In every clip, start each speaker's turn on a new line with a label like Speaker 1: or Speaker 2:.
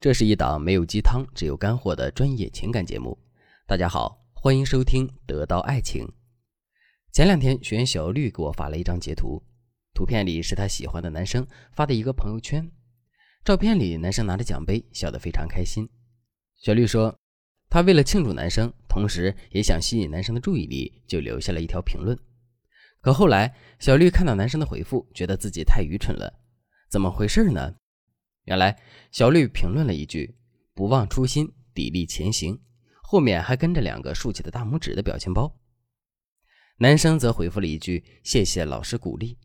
Speaker 1: 这是一档没有鸡汤，只有干货的专业情感节目。大家好，欢迎收听《得到爱情》。前两天，学员小绿给我发了一张截图，图片里是他喜欢的男生发的一个朋友圈。照片里，男生拿着奖杯，笑得非常开心。小绿说，他为了庆祝男生，同时也想吸引男生的注意力，就留下了一条评论。可后来，小绿看到男生的回复，觉得自己太愚蠢了。怎么回事呢？原来小绿评论了一句“不忘初心，砥砺前行”，后面还跟着两个竖起的大拇指的表情包。男生则回复了一句“谢谢老师鼓励”。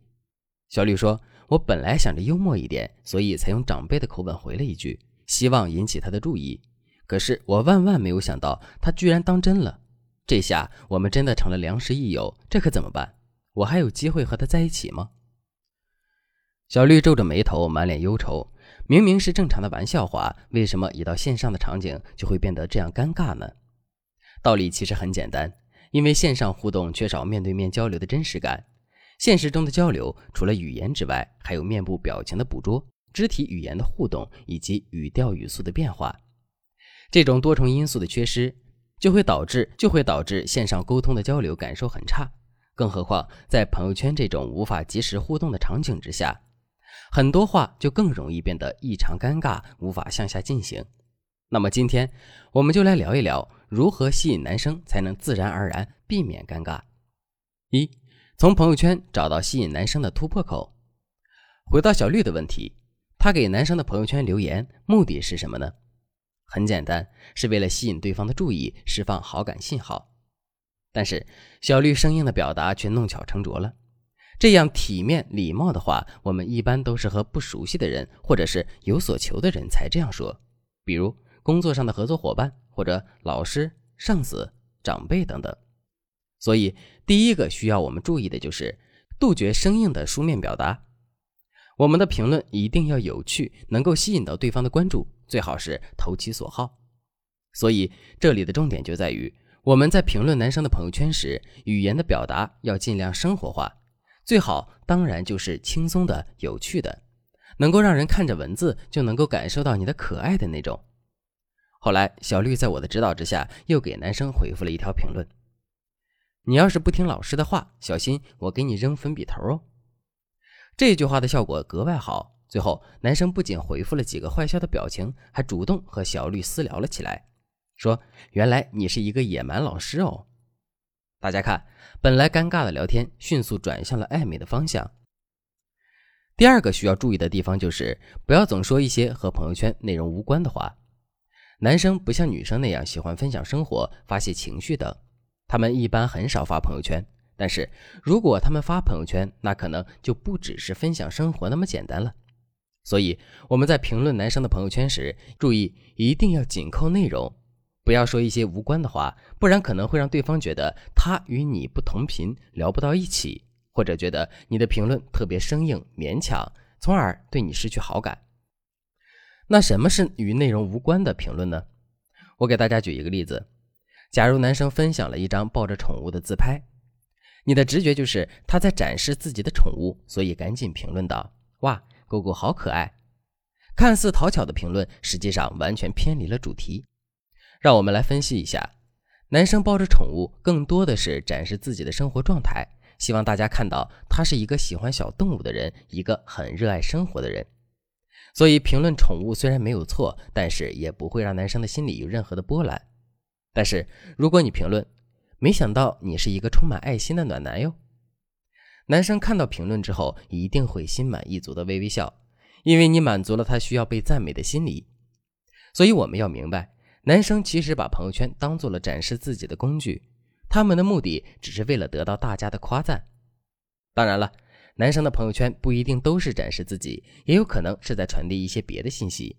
Speaker 1: 小绿说：“我本来想着幽默一点，所以才用长辈的口吻回了一句，希望引起他的注意。可是我万万没有想到，他居然当真了。这下我们真的成了良师益友，这可怎么办？我还有机会和他在一起吗？”小绿皱着眉头，满脸忧愁。明明是正常的玩笑话，为什么一到线上的场景就会变得这样尴尬呢？道理其实很简单，因为线上互动缺少面对面交流的真实感。现实中的交流，除了语言之外，还有面部表情的捕捉、肢体语言的互动以及语调语速的变化。这种多重因素的缺失，就会导致就会导致线上沟通的交流感受很差。更何况在朋友圈这种无法及时互动的场景之下。很多话就更容易变得异常尴尬，无法向下进行。那么今天我们就来聊一聊如何吸引男生才能自然而然避免尴尬。一，从朋友圈找到吸引男生的突破口。回到小绿的问题，她给男生的朋友圈留言目的是什么呢？很简单，是为了吸引对方的注意，释放好感信号。但是小绿生硬的表达却弄巧成拙了。这样体面礼貌的话，我们一般都是和不熟悉的人，或者是有所求的人才这样说，比如工作上的合作伙伴，或者老师、上司、长辈等等。所以，第一个需要我们注意的就是杜绝生硬的书面表达。我们的评论一定要有趣，能够吸引到对方的关注，最好是投其所好。所以，这里的重点就在于我们在评论男生的朋友圈时，语言的表达要尽量生活化。最好当然就是轻松的、有趣的，能够让人看着文字就能够感受到你的可爱的那种。后来，小绿在我的指导之下，又给男生回复了一条评论：“你要是不听老师的话，小心我给你扔粉笔头哦。”这句话的效果格外好。最后，男生不仅回复了几个坏笑的表情，还主动和小绿私聊了起来，说：“原来你是一个野蛮老师哦。”大家看，本来尴尬的聊天迅速转向了暧昧的方向。第二个需要注意的地方就是，不要总说一些和朋友圈内容无关的话。男生不像女生那样喜欢分享生活、发泄情绪等，他们一般很少发朋友圈。但是如果他们发朋友圈，那可能就不只是分享生活那么简单了。所以我们在评论男生的朋友圈时，注意一定要紧扣内容。不要说一些无关的话，不然可能会让对方觉得他与你不同频，聊不到一起，或者觉得你的评论特别生硬、勉强，从而对你失去好感。那什么是与内容无关的评论呢？我给大家举一个例子：假如男生分享了一张抱着宠物的自拍，你的直觉就是他在展示自己的宠物，所以赶紧评论道：“哇，狗狗好可爱！”看似讨巧的评论，实际上完全偏离了主题。让我们来分析一下，男生抱着宠物，更多的是展示自己的生活状态，希望大家看到他是一个喜欢小动物的人，一个很热爱生活的人。所以评论宠物虽然没有错，但是也不会让男生的心里有任何的波澜。但是如果你评论，没想到你是一个充满爱心的暖男哟，男生看到评论之后，一定会心满意足的微微笑，因为你满足了他需要被赞美的心理。所以我们要明白。男生其实把朋友圈当做了展示自己的工具，他们的目的只是为了得到大家的夸赞。当然了，男生的朋友圈不一定都是展示自己，也有可能是在传递一些别的信息。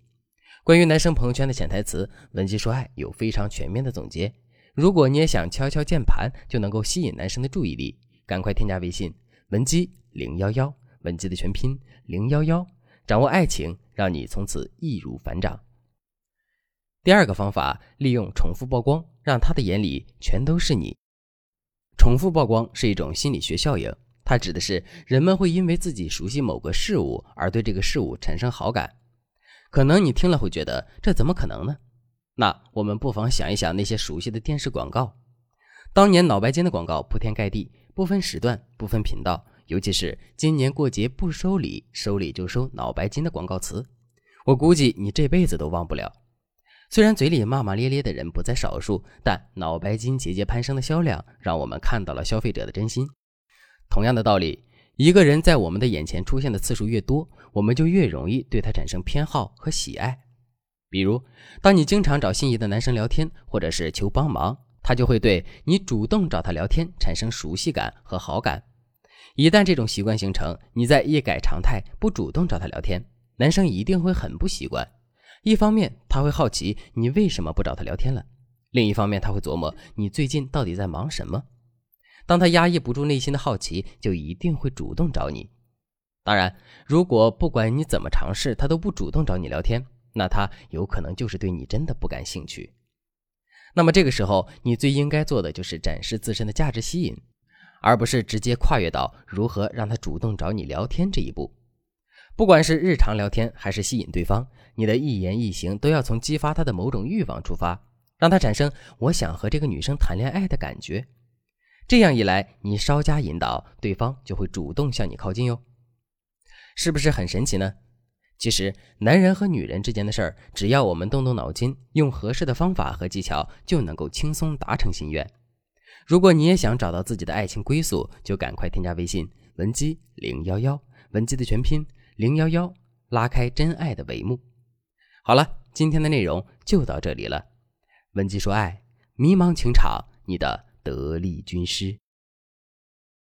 Speaker 1: 关于男生朋友圈的潜台词，文姬说爱有非常全面的总结。如果你也想敲敲键盘就能够吸引男生的注意力，赶快添加微信文姬零幺幺，文姬的全拼零幺幺，掌握爱情，让你从此易如反掌。第二个方法，利用重复曝光，让他的眼里全都是你。重复曝光是一种心理学效应，它指的是人们会因为自己熟悉某个事物而对这个事物产生好感。可能你听了会觉得这怎么可能呢？那我们不妨想一想那些熟悉的电视广告，当年脑白金的广告铺天盖地，不分时段、不分频道，尤其是今年过节不收礼，收礼就收脑白金的广告词，我估计你这辈子都忘不了。虽然嘴里骂骂咧咧的人不在少数，但脑白金节节攀升的销量，让我们看到了消费者的真心。同样的道理，一个人在我们的眼前出现的次数越多，我们就越容易对他产生偏好和喜爱。比如，当你经常找心仪的男生聊天，或者是求帮忙，他就会对你主动找他聊天产生熟悉感和好感。一旦这种习惯形成，你再一改常态，不主动找他聊天，男生一定会很不习惯。一方面他会好奇你为什么不找他聊天了，另一方面他会琢磨你最近到底在忙什么。当他压抑不住内心的好奇，就一定会主动找你。当然，如果不管你怎么尝试，他都不主动找你聊天，那他有可能就是对你真的不感兴趣。那么这个时候，你最应该做的就是展示自身的价值吸引，而不是直接跨越到如何让他主动找你聊天这一步。不管是日常聊天还是吸引对方，你的一言一行都要从激发他的某种欲望出发，让他产生我想和这个女生谈恋爱的感觉。这样一来，你稍加引导，对方就会主动向你靠近哟。是不是很神奇呢？其实，男人和女人之间的事儿，只要我们动动脑筋，用合适的方法和技巧，就能够轻松达成心愿。如果你也想找到自己的爱情归宿，就赶快添加微信文姬零幺幺，文姬的全拼。零幺幺，拉开真爱的帷幕。好了，今天的内容就到这里了。文姬说爱，迷茫情场，你的得力军师。